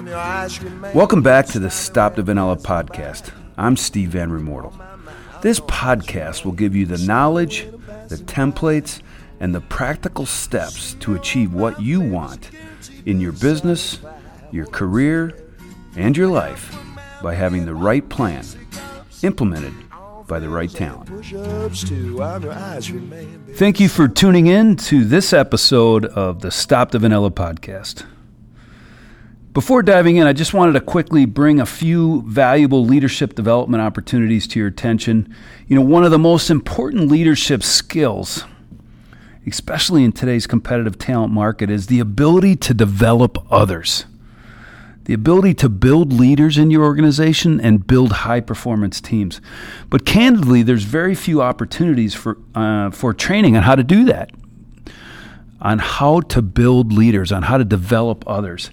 Welcome back to the Stop the Vanilla podcast. I'm Steve Van Remortel. This podcast will give you the knowledge, the templates, and the practical steps to achieve what you want in your business, your career, and your life by having the right plan implemented by the right talent. Thank you for tuning in to this episode of the Stop the Vanilla podcast. Before diving in, I just wanted to quickly bring a few valuable leadership development opportunities to your attention. You know, one of the most important leadership skills, especially in today's competitive talent market, is the ability to develop others. The ability to build leaders in your organization and build high performance teams. But candidly, there's very few opportunities for, uh, for training on how to do that, on how to build leaders, on how to develop others.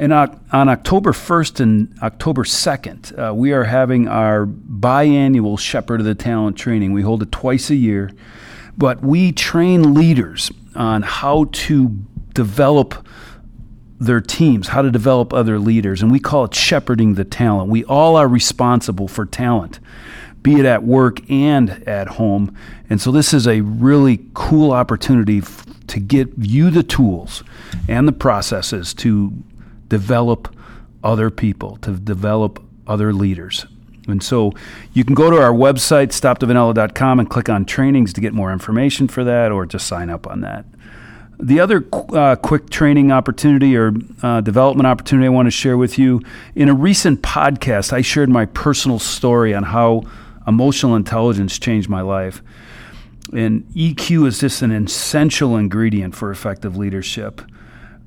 And on October 1st and October 2nd, uh, we are having our biannual Shepherd of the Talent training. We hold it twice a year, but we train leaders on how to develop their teams, how to develop other leaders, and we call it shepherding the talent. We all are responsible for talent, be it at work and at home. And so this is a really cool opportunity f- to get you the tools and the processes to develop other people, to develop other leaders. And so you can go to our website, stopthevanilla.com, and click on trainings to get more information for that or to sign up on that. The other uh, quick training opportunity or uh, development opportunity I want to share with you in a recent podcast, I shared my personal story on how emotional intelligence changed my life. And EQ is just an essential ingredient for effective leadership.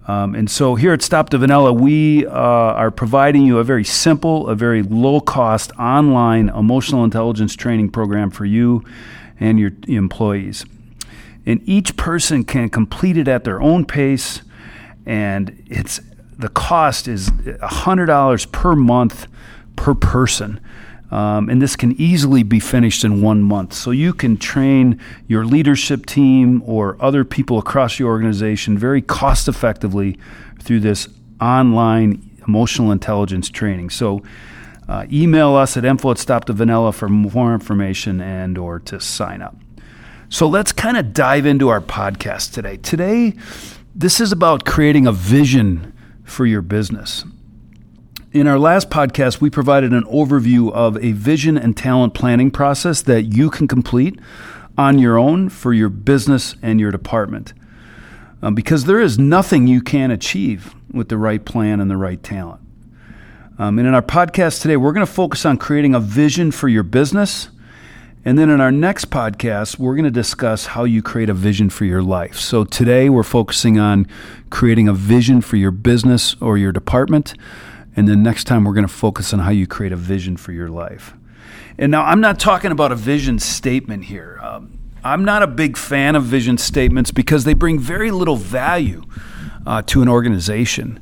Um, and so here at Stop the Vanilla, we uh, are providing you a very simple, a very low cost online emotional intelligence training program for you and your employees. And each person can complete it at their own pace, and it's the cost is $100 per month per person. Um, and this can easily be finished in one month. So you can train your leadership team or other people across your organization very cost effectively through this online emotional intelligence training. So uh, email us at info at stop the vanilla for more information and or to sign up. So let's kind of dive into our podcast today. Today, this is about creating a vision for your business. In our last podcast, we provided an overview of a vision and talent planning process that you can complete on your own for your business and your department. Um, because there is nothing you can achieve with the right plan and the right talent. Um, and in our podcast today, we're going to focus on creating a vision for your business. And then in our next podcast, we're going to discuss how you create a vision for your life. So today, we're focusing on creating a vision for your business or your department. And then next time, we're going to focus on how you create a vision for your life. And now, I'm not talking about a vision statement here. Um, I'm not a big fan of vision statements because they bring very little value uh, to an organization.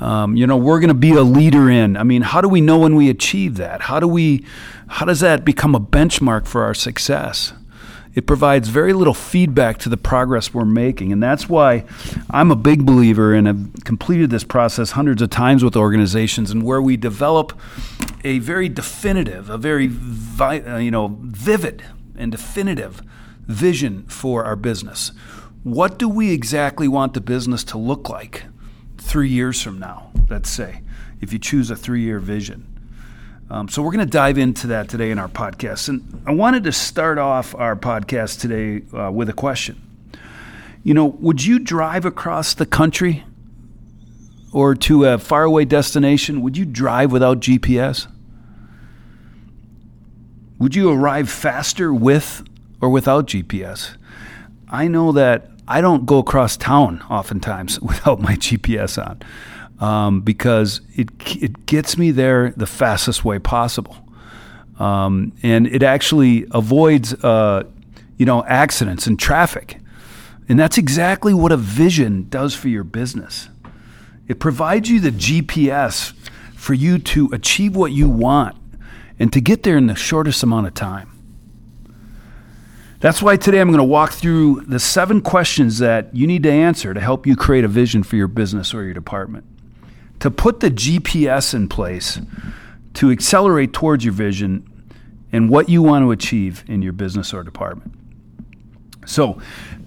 Um, you know, we're going to be a leader in. I mean, how do we know when we achieve that? How do we? How does that become a benchmark for our success? It provides very little feedback to the progress we're making. And that's why I'm a big believer and have completed this process hundreds of times with organizations and where we develop a very definitive, a very vi- uh, you know, vivid and definitive vision for our business. What do we exactly want the business to look like three years from now, let's say, if you choose a three year vision? Um, so we're going to dive into that today in our podcast. And I wanted to start off our podcast today uh, with a question. You know, would you drive across the country or to a faraway destination? Would you drive without GPS? Would you arrive faster with or without GPS? I know that I don't go across town oftentimes without my GPS on um, because it it gets me there the fastest way possible, um, and it actually avoids uh, you know accidents and traffic, and that's exactly what a vision does for your business. It provides you the GPS for you to achieve what you want and to get there in the shortest amount of time. That's why today I'm going to walk through the seven questions that you need to answer to help you create a vision for your business or your department. To put the GPS in place to accelerate towards your vision and what you want to achieve in your business or department. So,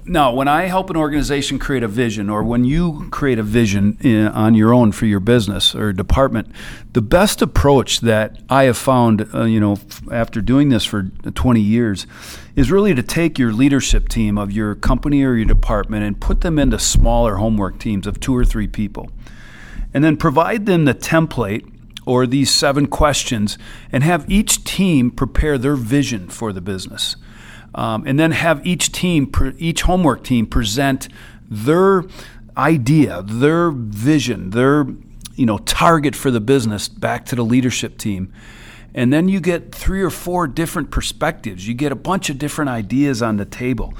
now, when I help an organization create a vision, or when you create a vision in, on your own for your business or department, the best approach that I have found, uh, you know, f- after doing this for 20 years, is really to take your leadership team of your company or your department and put them into smaller homework teams of two or three people, and then provide them the template or these seven questions, and have each team prepare their vision for the business um, and then have each team, each homework team, present their idea, their vision, their you know target for the business back to the leadership team. And then you get three or four different perspectives. You get a bunch of different ideas on the table.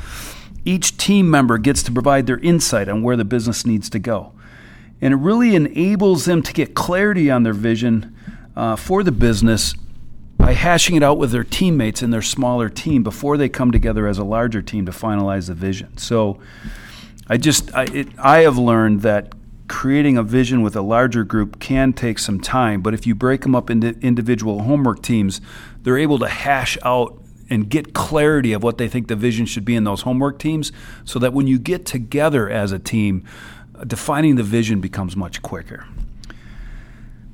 Each team member gets to provide their insight on where the business needs to go. And it really enables them to get clarity on their vision uh, for the business by hashing it out with their teammates in their smaller team before they come together as a larger team to finalize the vision. So I just I, it, I have learned that creating a vision with a larger group can take some time, but if you break them up into individual homework teams, they're able to hash out and get clarity of what they think the vision should be in those homework teams so that when you get together as a team, defining the vision becomes much quicker.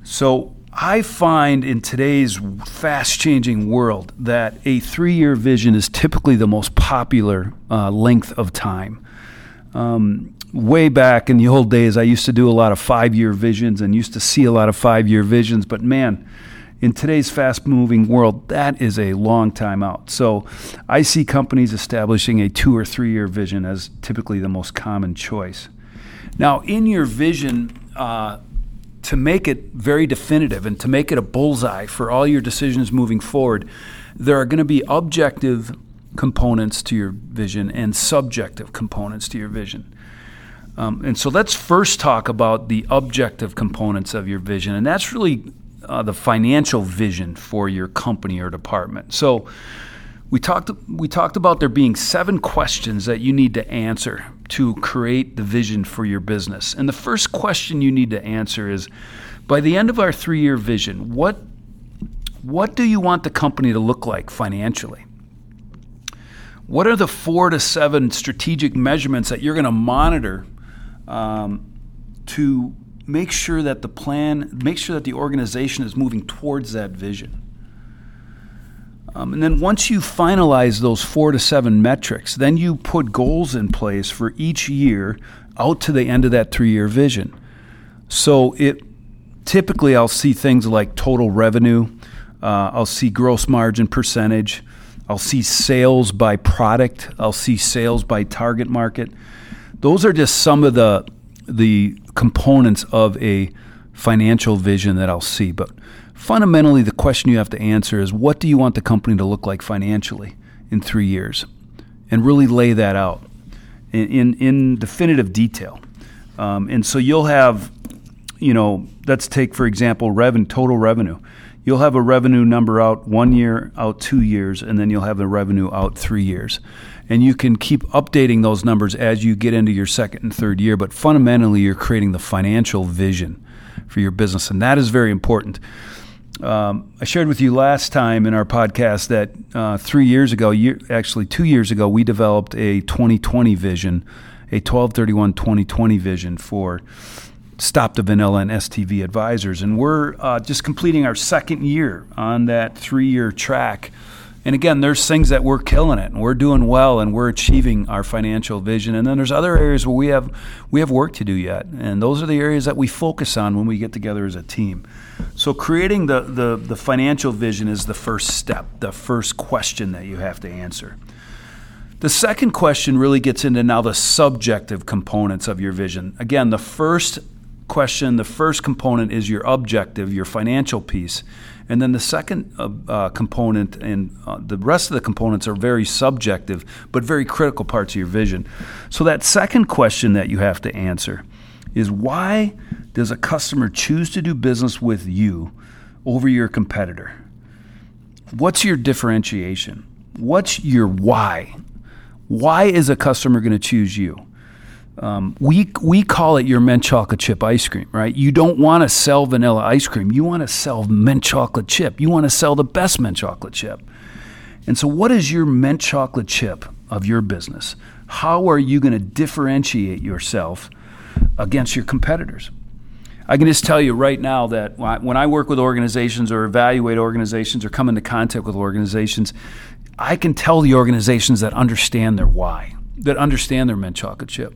So I find in today's fast changing world that a three year vision is typically the most popular uh, length of time. Um, way back in the old days, I used to do a lot of five year visions and used to see a lot of five year visions, but man, in today's fast moving world, that is a long time out. So I see companies establishing a two or three year vision as typically the most common choice. Now, in your vision, uh, to make it very definitive and to make it a bullseye for all your decisions moving forward, there are going to be objective components to your vision and subjective components to your vision. Um, and so let's first talk about the objective components of your vision, and that's really uh, the financial vision for your company or department. So we talked we talked about there being seven questions that you need to answer to create the vision for your business. And the first question you need to answer is by the end of our 3-year vision, what what do you want the company to look like financially? What are the 4 to 7 strategic measurements that you're going to monitor um, to make sure that the plan, make sure that the organization is moving towards that vision? Um, and then once you finalize those four to seven metrics, then you put goals in place for each year out to the end of that three year vision. So it typically I'll see things like total revenue, uh, I'll see gross margin percentage, I'll see sales by product, I'll see sales by target market. Those are just some of the the components of a financial vision that I'll see. But fundamentally, the question you have to answer is what do you want the company to look like financially in three years? And really lay that out in, in, in definitive detail. Um, and so you'll have, you know, let's take, for example, revenue, total revenue. You'll have a revenue number out one year, out two years, and then you'll have a revenue out three years. And you can keep updating those numbers as you get into your second and third year, but fundamentally, you're creating the financial vision for your business. And that is very important. Um, I shared with you last time in our podcast that uh, three years ago, year, actually two years ago, we developed a 2020 vision, a 1231 2020 vision for Stop the Vanilla and STV advisors. And we're uh, just completing our second year on that three year track and again, there's things that we're killing it and we're doing well and we're achieving our financial vision. And then there's other areas where we have we have work to do yet. And those are the areas that we focus on when we get together as a team. So creating the, the, the financial vision is the first step, the first question that you have to answer. The second question really gets into now the subjective components of your vision. Again, the first question, the first component is your objective, your financial piece. And then the second uh, uh, component, and uh, the rest of the components are very subjective, but very critical parts of your vision. So, that second question that you have to answer is why does a customer choose to do business with you over your competitor? What's your differentiation? What's your why? Why is a customer going to choose you? Um, we we call it your mint chocolate chip ice cream, right? You don't want to sell vanilla ice cream. You want to sell mint chocolate chip. You want to sell the best mint chocolate chip. And so, what is your mint chocolate chip of your business? How are you going to differentiate yourself against your competitors? I can just tell you right now that when I work with organizations or evaluate organizations or come into contact with organizations, I can tell the organizations that understand their why, that understand their mint chocolate chip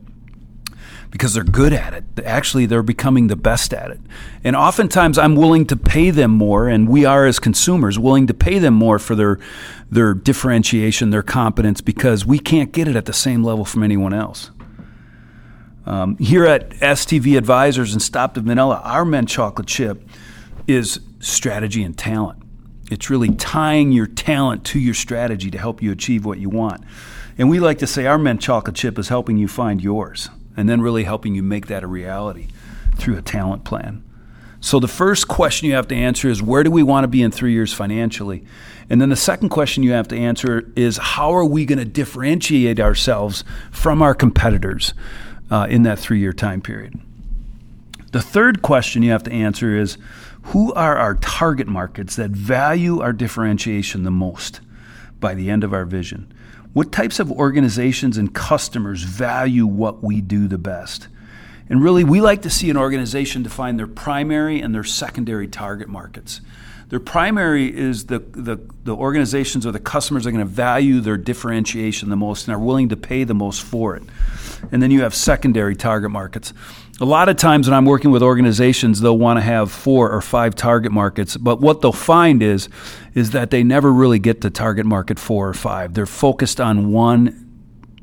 because they're good at it. Actually, they're becoming the best at it. And oftentimes I'm willing to pay them more, and we are as consumers willing to pay them more for their, their differentiation, their competence, because we can't get it at the same level from anyone else. Um, here at STV Advisors and Stop the Vanilla, our mint chocolate chip is strategy and talent. It's really tying your talent to your strategy to help you achieve what you want. And we like to say our mint chocolate chip is helping you find yours and then really helping you make that a reality through a talent plan. So the first question you have to answer is where do we want to be in three years financially? And then the second question you have to answer is how are we going to differentiate ourselves from our competitors? uh, in that three year time period. The third question you have to answer is who are our target markets that value our differentiation the most by the end of our vision? What types of organizations and customers value what we do the best? And really, we like to see an organization define their primary and their secondary target markets. Their primary is the, the, the organizations or the customers are going to value their differentiation the most and are willing to pay the most for it. And then you have secondary target markets. A lot of times when I'm working with organizations, they'll want to have four or five target markets, but what they'll find is is that they never really get to target market four or five. They're focused on one,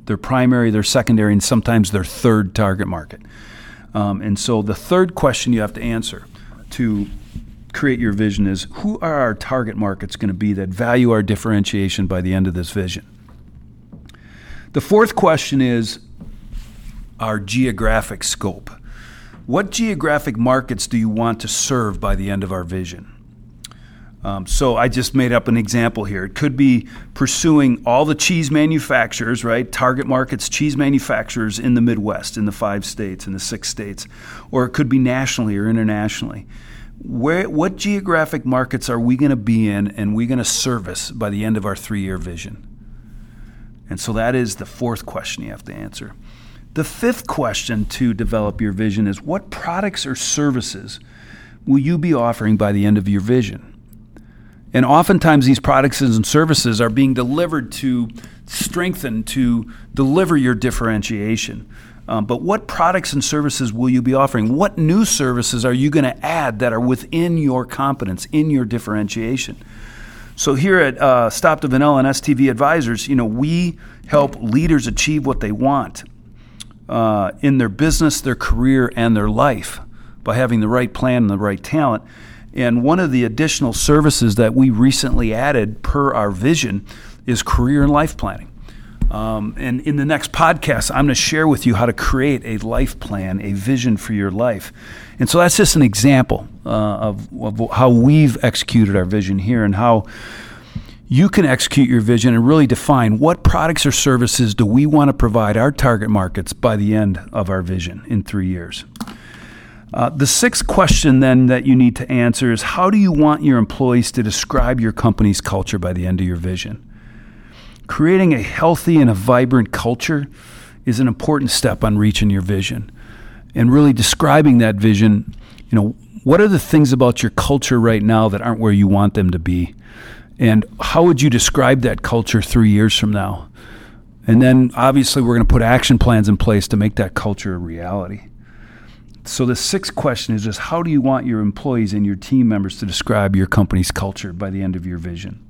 their primary, their secondary, and sometimes their third target market. Um, and so the third question you have to answer to create your vision is who are our target markets going to be that value our differentiation by the end of this vision? The fourth question is our geographic scope. What geographic markets do you want to serve by the end of our vision? Um, so I just made up an example here. It could be pursuing all the cheese manufacturers, right? Target markets, cheese manufacturers in the Midwest, in the five states, in the six states, or it could be nationally or internationally. Where, what geographic markets are we going to be in and we going to service by the end of our three year vision? And so that is the fourth question you have to answer. The fifth question to develop your vision is what products or services will you be offering by the end of your vision? And oftentimes, these products and services are being delivered to strengthen, to deliver your differentiation. Um, but what products and services will you be offering? What new services are you going to add that are within your competence, in your differentiation? So here at uh, Stop the Vanilla and STV Advisors, you know, we help leaders achieve what they want uh, in their business, their career, and their life by having the right plan and the right talent. And one of the additional services that we recently added per our vision is career and life planning. Um, and in the next podcast, I'm going to share with you how to create a life plan, a vision for your life. And so that's just an example uh, of, of how we've executed our vision here and how you can execute your vision and really define what products or services do we want to provide our target markets by the end of our vision in three years. Uh, the sixth question then that you need to answer is how do you want your employees to describe your company's culture by the end of your vision? Creating a healthy and a vibrant culture is an important step on reaching your vision. And really describing that vision, you know, what are the things about your culture right now that aren't where you want them to be? And how would you describe that culture three years from now? And then obviously, we're going to put action plans in place to make that culture a reality. So, the sixth question is just how do you want your employees and your team members to describe your company's culture by the end of your vision?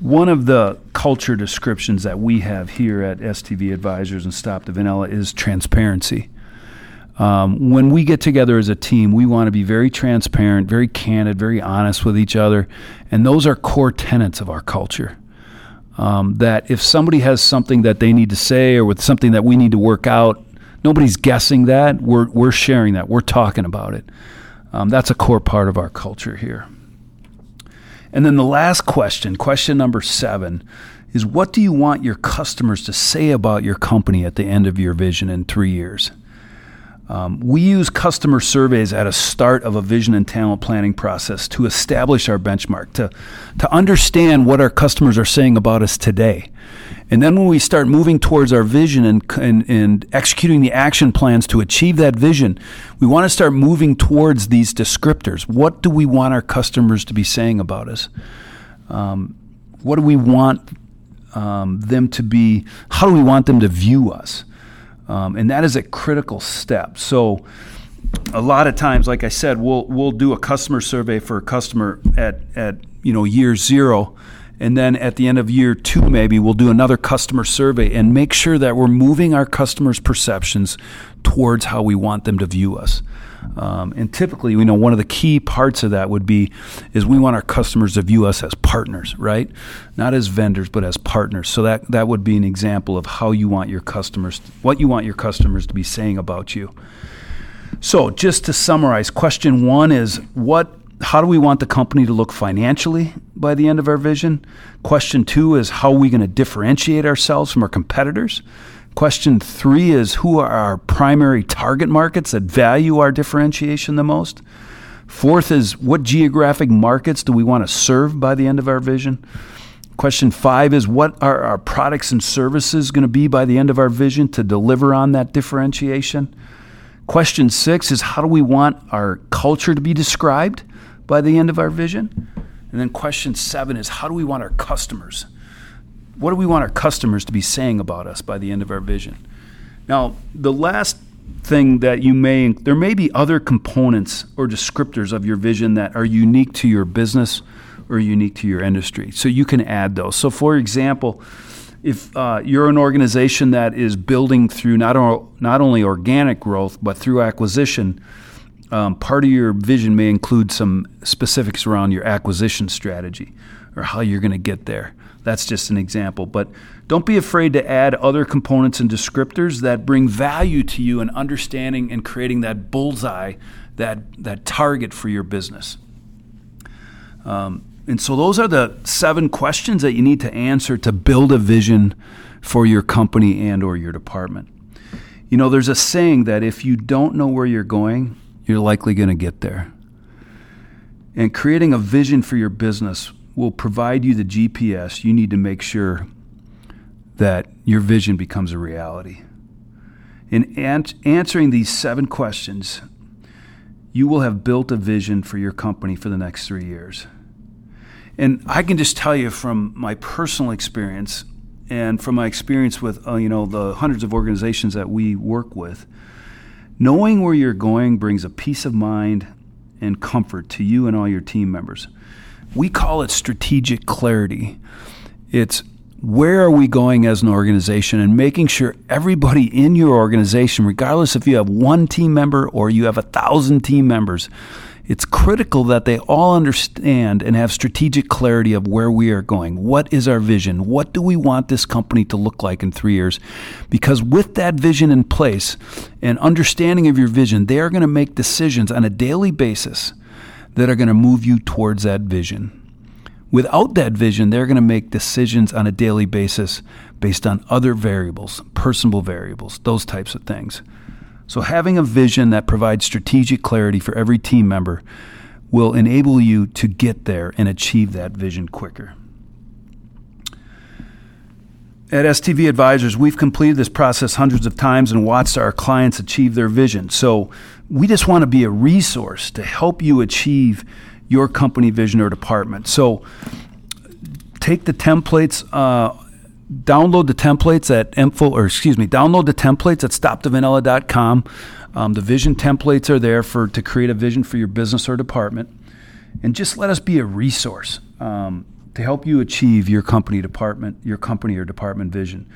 One of the culture descriptions that we have here at STV Advisors and Stop the Vanilla is transparency. Um, when we get together as a team, we want to be very transparent, very candid, very honest with each other. And those are core tenets of our culture. Um, that if somebody has something that they need to say or with something that we need to work out, nobody's guessing that. We're, we're sharing that. We're talking about it. Um, that's a core part of our culture here. And then the last question, question number seven, is what do you want your customers to say about your company at the end of your vision in three years? Um, we use customer surveys at a start of a vision and talent planning process to establish our benchmark, to, to understand what our customers are saying about us today. And then when we start moving towards our vision and, and, and executing the action plans to achieve that vision, we want to start moving towards these descriptors. What do we want our customers to be saying about us? Um, what do we want um, them to be? How do we want them to view us? Um, and that is a critical step. So, a lot of times, like I said, we'll we'll do a customer survey for a customer at at you know year zero, and then at the end of year two, maybe we'll do another customer survey and make sure that we're moving our customers' perceptions towards how we want them to view us. Um, and typically, we know one of the key parts of that would be is we want our customers to view us as partners, right? Not as vendors, but as partners. So that that would be an example of how you want your customers, what you want your customers to be saying about you. So, just to summarize, question one is what how do we want the company to look financially by the end of our vision? Question two is how are we going to differentiate ourselves from our competitors? Question three is who are our primary target markets that value our differentiation the most? Fourth is what geographic markets do we want to serve by the end of our vision? Question five is what are our products and services going to be by the end of our vision to deliver on that differentiation? Question six is how do we want our culture to be described by the end of our vision? And then question seven is how do we want our customers what do we want our customers to be saying about us by the end of our vision? Now, the last thing that you may, there may be other components or descriptors of your vision that are unique to your business or unique to your industry. So you can add those. So, for example, if uh, you're an organization that is building through not, not only organic growth, but through acquisition, um, part of your vision may include some specifics around your acquisition strategy or how you're going to get there. That's just an example. But don't be afraid to add other components and descriptors that bring value to you in understanding and creating that bullseye, that, that target for your business. Um, and so those are the seven questions that you need to answer to build a vision for your company and or your department. You know, there's a saying that if you don't know where you're going, you're likely going to get there. And creating a vision for your business will provide you the GPS you need to make sure that your vision becomes a reality. In an- answering these seven questions, you will have built a vision for your company for the next three years. And I can just tell you from my personal experience and from my experience with uh, you know the hundreds of organizations that we work with, knowing where you're going brings a peace of mind and comfort to you and all your team members. We call it strategic clarity. It's where are we going as an organization and making sure everybody in your organization, regardless if you have one team member or you have a thousand team members, it's critical that they all understand and have strategic clarity of where we are going. What is our vision? What do we want this company to look like in three years? Because with that vision in place and understanding of your vision, they are going to make decisions on a daily basis that are going to move you towards that vision. Without that vision, they're going to make decisions on a daily basis based on other variables, personal variables, those types of things. So, having a vision that provides strategic clarity for every team member will enable you to get there and achieve that vision quicker. At STV Advisors, we've completed this process hundreds of times and watched our clients achieve their vision. So, we just want to be a resource to help you achieve your company vision or department. So take the templates, uh, download the templates at info, or excuse me, download the templates at stopthevanilla.com. Um, the vision templates are there for to create a vision for your business or department, and just let us be a resource um, to help you achieve your company department, your company or department vision.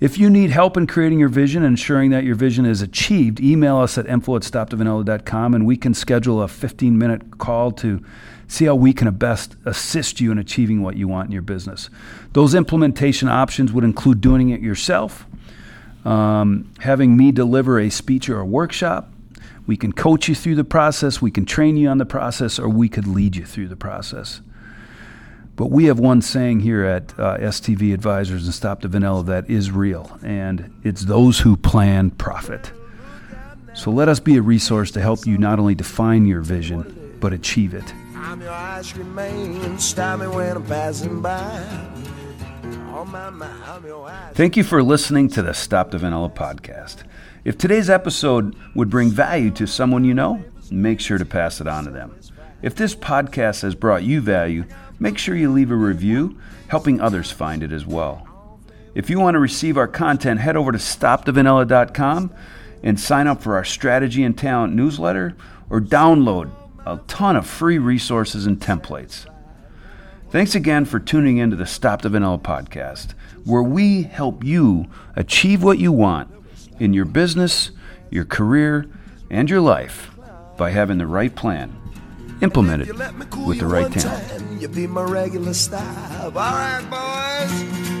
If you need help in creating your vision and ensuring that your vision is achieved, email us at info at stopthevanilla.com and we can schedule a 15 minute call to see how we can best assist you in achieving what you want in your business. Those implementation options would include doing it yourself, um, having me deliver a speech or a workshop. We can coach you through the process, we can train you on the process, or we could lead you through the process. But we have one saying here at uh, STV Advisors and Stop the Vanilla that is real, and it's those who plan profit. So let us be a resource to help you not only define your vision, but achieve it. I'm your. Stop me when I'm passing by. Oh, Thank you for listening to the Stop the Vanilla podcast. If today's episode would bring value to someone you know, make sure to pass it on to them. If this podcast has brought you value, make sure you leave a review, helping others find it as well. If you want to receive our content, head over to stopthevanilla.com and sign up for our strategy and talent newsletter or download a ton of free resources and templates. Thanks again for tuning in to the Stop the Vanilla podcast, where we help you achieve what you want in your business, your career, and your life by having the right plan implemented with the right talent. You be my regular. All right, boys.